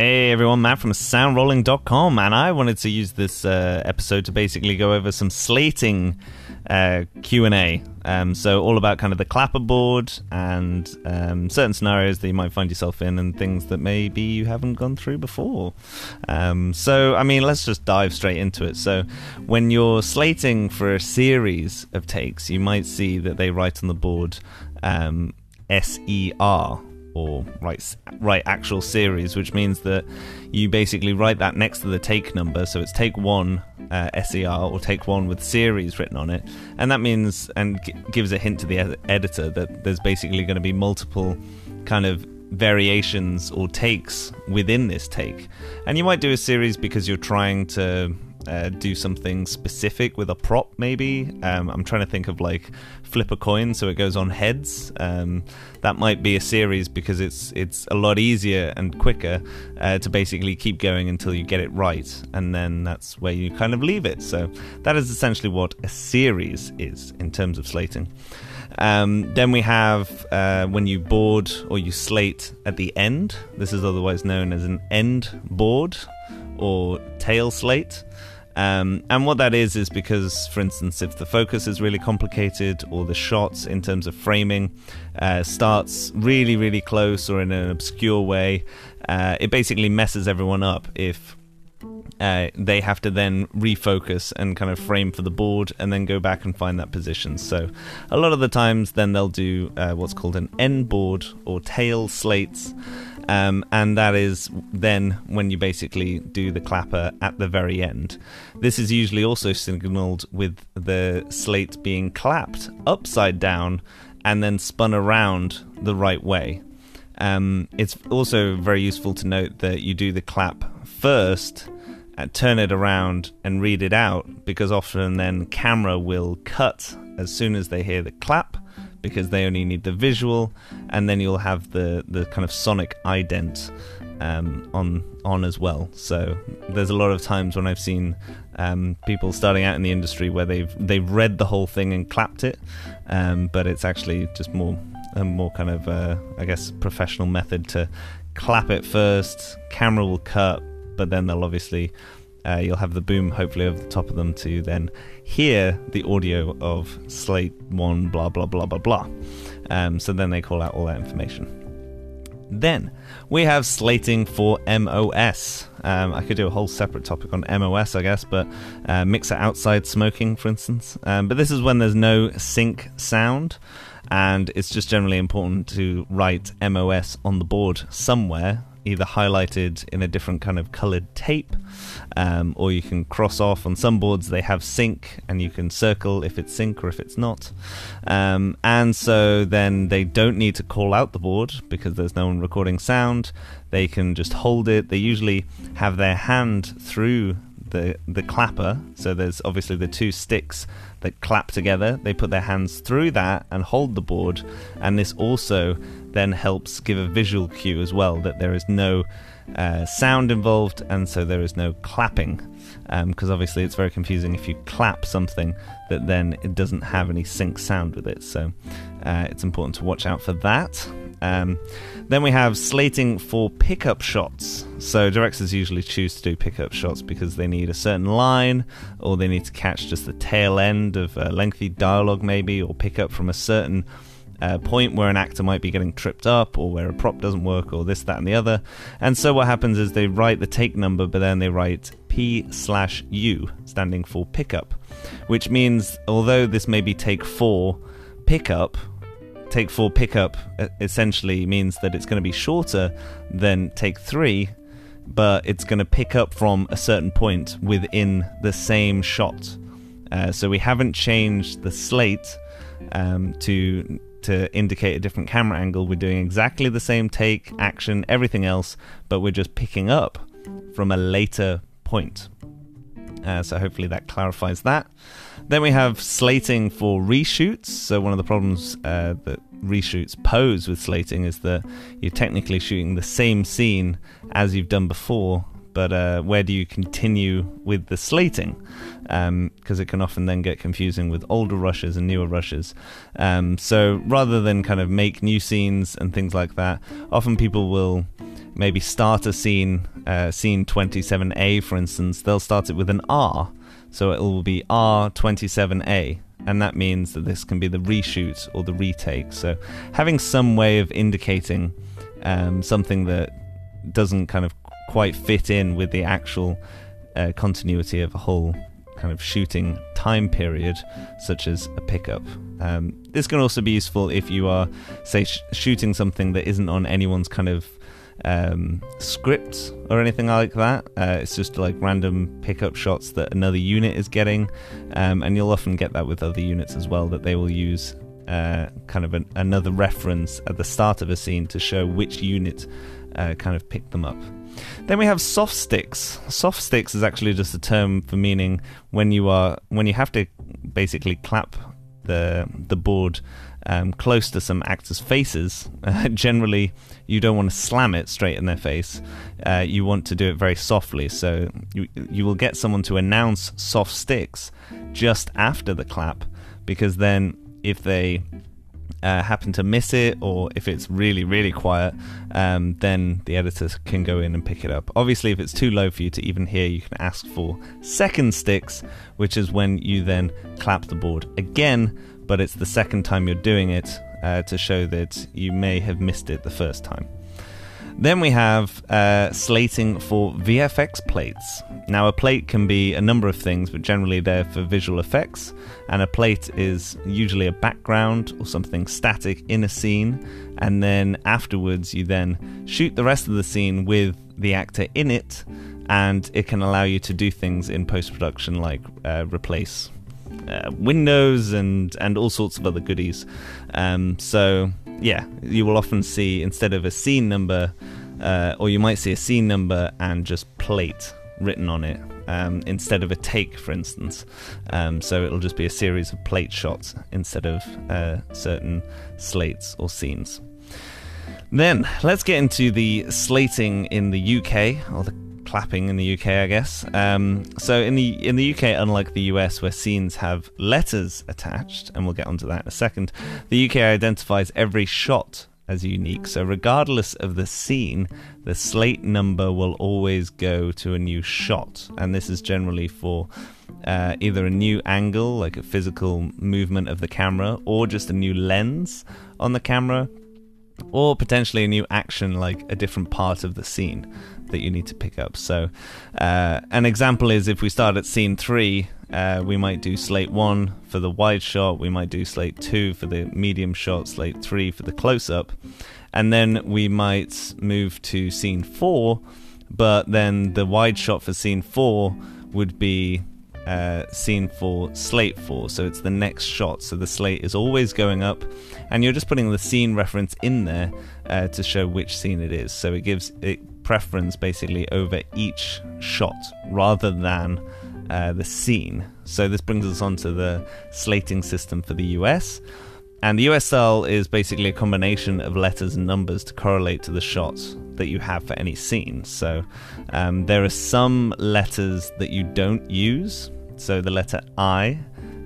Hey everyone, Matt from soundrolling.com, and I wanted to use this uh, episode to basically go over some slating uh, Q&A. Um, so all about kind of the clapperboard and um, certain scenarios that you might find yourself in and things that maybe you haven't gone through before. Um, so, I mean, let's just dive straight into it. So when you're slating for a series of takes, you might see that they write on the board um, SER or write write actual series, which means that you basically write that next to the take number. So it's take one uh, SER or take one with series written on it, and that means and g- gives a hint to the ed- editor that there's basically going to be multiple kind of variations or takes within this take. And you might do a series because you're trying to uh, do something specific with a prop, maybe. Um, I'm trying to think of like flip a coin so it goes on heads. Um, that might be a series because it's it's a lot easier and quicker uh, to basically keep going until you get it right, and then that's where you kind of leave it. So that is essentially what a series is in terms of slating. Um, then we have uh, when you board or you slate at the end. This is otherwise known as an end board or tail slate. Um, and what that is is because, for instance, if the focus is really complicated or the shots in terms of framing uh, starts really, really close or in an obscure way, uh, it basically messes everyone up if uh, they have to then refocus and kind of frame for the board and then go back and find that position. So, a lot of the times, then they'll do uh, what's called an end board or tail slates. Um, and that is then when you basically do the clapper at the very end. This is usually also signaled with the slate being clapped upside down and then spun around the right way. Um, it's also very useful to note that you do the clap first, uh, turn it around, and read it out because often then camera will cut as soon as they hear the clap because they only need the visual, and then you'll have the the kind of sonic ident um, on on as well. So there's a lot of times when I've seen um, people starting out in the industry where they've they've read the whole thing and clapped it, um, but it's actually just more a more kind of uh, I guess professional method to clap it first. Camera will cut, but then they'll obviously uh, you'll have the boom hopefully over the top of them to then hear the audio of slate one blah blah blah blah blah um, so then they call out all that information then we have slating for MOS. Um, I could do a whole separate topic on MOS, I guess, but uh, mixer outside smoking, for instance. Um, but this is when there's no sync sound, and it's just generally important to write MOS on the board somewhere either highlighted in a different kind of colored tape, um, or you can cross off. On some boards, they have sync, and you can circle if it's sync or if it's not. Um, and so then they don't need to call out the board because there's no one recording sound. They can just hold it. They usually have their hand through the the clapper. So there's obviously the two sticks that clap together. They put their hands through that and hold the board, and this also then helps give a visual cue as well that there is no uh, sound involved, and so there is no clapping. Because um, obviously it's very confusing if you clap something that then it doesn't have any sync sound with it. So uh, it's important to watch out for that. Um, then we have slating for pickup shots. So directors usually choose to do pickup shots because they need a certain line, or they need to catch just the tail end of a lengthy dialogue, maybe, or pick up from a certain uh, point where an actor might be getting tripped up, or where a prop doesn't work, or this, that, and the other. And so what happens is they write the take number, but then they write P slash U, standing for pickup, which means although this may be take four pickup take four pickup essentially means that it's going to be shorter than take three, but it's going to pick up from a certain point within the same shot. Uh, so we haven't changed the slate um, to to indicate a different camera angle. We're doing exactly the same take, action, everything else, but we're just picking up from a later point. Uh, so hopefully that clarifies that. Then we have slating for reshoots. So one of the problems uh, that reshoots pose with slating is that you're technically shooting the same scene as you've done before, but uh, where do you continue with the slating? Because um, it can often then get confusing with older rushes and newer rushes. Um, so rather than kind of make new scenes and things like that, often people will maybe start a scene, uh, scene 27A for instance, they'll start it with an R. So it will be R27A and that means that this can be the reshoot or the retake. So having some way of indicating um, something that doesn't kind of quite fit in with the actual uh, continuity of a whole kind of shooting time period, such as a pickup. Um, this can also be useful if you are, say, sh- shooting something that isn't on anyone's kind of um, scripts or anything like that. Uh, it's just like random pickup shots that another unit is getting, um, and you'll often get that with other units as well that they will use uh, kind of an, another reference at the start of a scene to show which unit uh, kind of picked them up. Then we have soft sticks. Soft sticks is actually just a term for meaning when you are when you have to basically clap the the board um, close to some actors' faces. Uh, generally, you don't want to slam it straight in their face. Uh, you want to do it very softly. So you you will get someone to announce soft sticks just after the clap, because then if they uh, happen to miss it or if it's really really quiet um, then the editors can go in and pick it up obviously if it's too low for you to even hear you can ask for second sticks which is when you then clap the board again but it's the second time you're doing it uh, to show that you may have missed it the first time. Then we have uh, slating for VFX plates. Now, a plate can be a number of things, but generally they're for visual effects. And a plate is usually a background or something static in a scene. And then afterwards, you then shoot the rest of the scene with the actor in it. And it can allow you to do things in post production like uh, replace uh, windows and and all sorts of other goodies. Um, so yeah, you will often see instead of a scene number, uh, or you might see a scene number and just plate written on it um, instead of a take, for instance. Um, so it'll just be a series of plate shots instead of uh, certain slates or scenes. Then let's get into the slating in the UK or the clapping in the UK, I guess. Um, so in the in the UK, unlike the US, where scenes have letters attached, and we'll get onto that in a second, the UK identifies every shot as unique. So regardless of the scene, the slate number will always go to a new shot, and this is generally for. Uh, either a new angle, like a physical movement of the camera, or just a new lens on the camera, or potentially a new action, like a different part of the scene that you need to pick up. So, uh, an example is if we start at scene three, uh, we might do slate one for the wide shot, we might do slate two for the medium shot, slate three for the close up, and then we might move to scene four, but then the wide shot for scene four would be uh, scene four slate four, so it's the next shot. So the slate is always going up, and you're just putting the scene reference in there uh, to show which scene it is. So it gives it preference basically over each shot rather than uh, the scene. So this brings us on to the slating system for the US. And the USL is basically a combination of letters and numbers to correlate to the shots that you have for any scene. So um, there are some letters that you don't use. So the letter I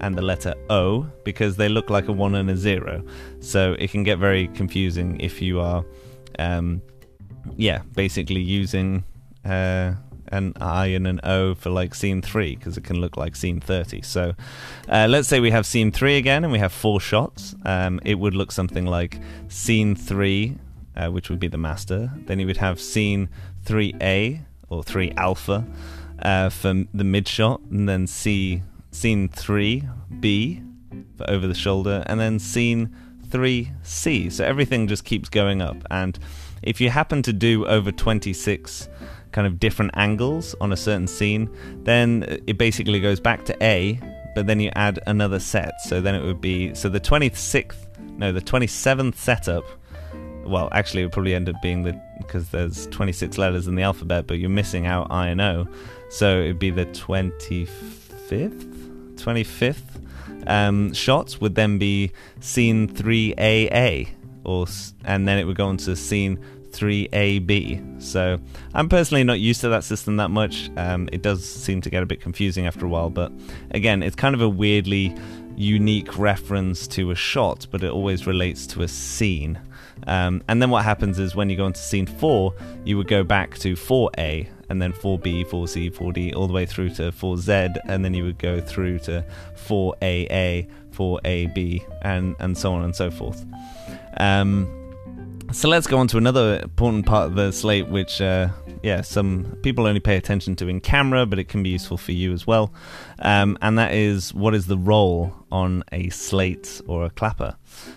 and the letter O because they look like a one and a zero. So it can get very confusing if you are um, yeah, basically using uh, an I and an O for like scene three because it can look like scene 30. So uh, let's say we have scene three again and we have four shots. Um, it would look something like scene three, uh, which would be the master. Then you would have scene 3A or 3 alpha uh, for the mid shot, and then C scene 3B for over the shoulder, and then scene 3C. So everything just keeps going up. And if you happen to do over 26 kind of different angles on a certain scene, then it basically goes back to A, but then you add another set. So then it would be so the 26th, no, the 27th setup. Well, actually, it would probably end up being the because there's 26 letters in the alphabet, but you're missing out I and O. So it'd be the 25th, 25th um, shots would then be scene 3AA or and then it would go on to scene 3AB. So I'm personally not used to that system that much. Um, it does seem to get a bit confusing after a while, but again, it's kind of a weirdly unique reference to a shot, but it always relates to a scene. Um, and then what happens is when you go into scene 4, you would go back to 4A and then 4B, 4C, 4D, all the way through to 4Z, and then you would go through to 4AA, 4AB, and, and so on and so forth. Um, so let's go on to another important part of the slate, which, uh, yeah, some people only pay attention to in camera, but it can be useful for you as well. Um, and that is what is the roll on a slate or a clapper.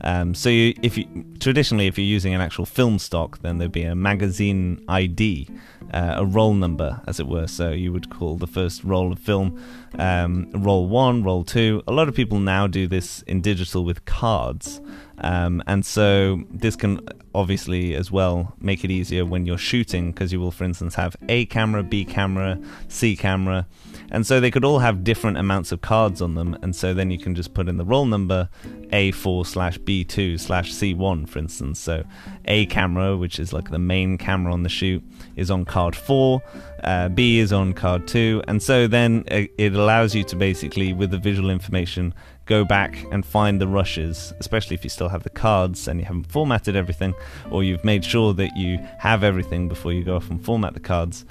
Um, so you, if you traditionally, if you're using an actual film stock, then there'd be a magazine ID, uh, a roll number, as it were. So you would call the first roll of film um, roll one, roll two. A lot of people now do this in digital with cards. Um, and so this can obviously as well make it easier when you're shooting because you will, for instance, have A camera, B camera, C camera. And so they could all have different amounts of cards on them. And so then you can just put in the roll number A4 slash B2 slash C1, for instance. So A camera, which is like the main camera on the shoot, is on card 4. Uh, B is on card 2. And so then uh, it allows you to basically, with the visual information, go back and find the rushes, especially if you still have the cards and you haven't formatted everything, or you've made sure that you have everything before you go off and format the cards.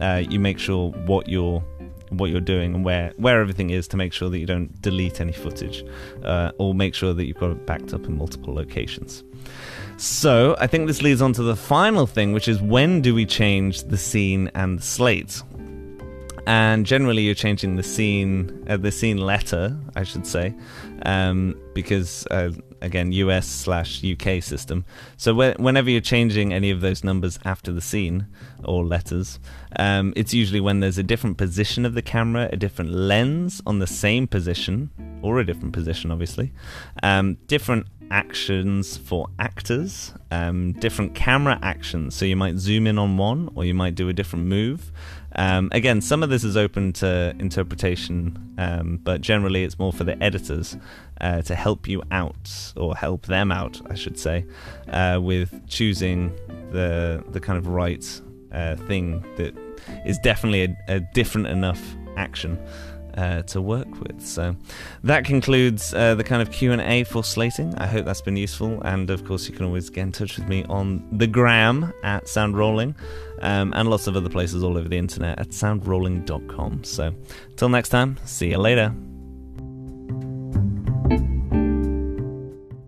Uh, you make sure what you're what you're doing and where where everything is to make sure that you don't delete any footage, uh, or make sure that you've got it backed up in multiple locations. So I think this leads on to the final thing, which is when do we change the scene and the slate? And generally you're changing the scene, uh, the scene letter, I should say, um, because uh, again US slash UK system. So wh- whenever you're changing any of those numbers after the scene or letters, um, it's usually when there's a different position of the camera, a different lens on the same position or a different position, obviously, um, different actions for actors, um, different camera actions. So you might zoom in on one, or you might do a different move. Um, again, some of this is open to interpretation, um, but generally it's more for the editors uh, to help you out, or help them out, I should say, uh, with choosing the the kind of right uh, thing that is definitely a, a different enough action uh, to work with. So that concludes uh, the kind of Q and A for slating. I hope that's been useful, and of course you can always get in touch with me on the gram at Sound Rolling, um, and lots of other places all over the internet at soundrolling.com. So till next time, see you later.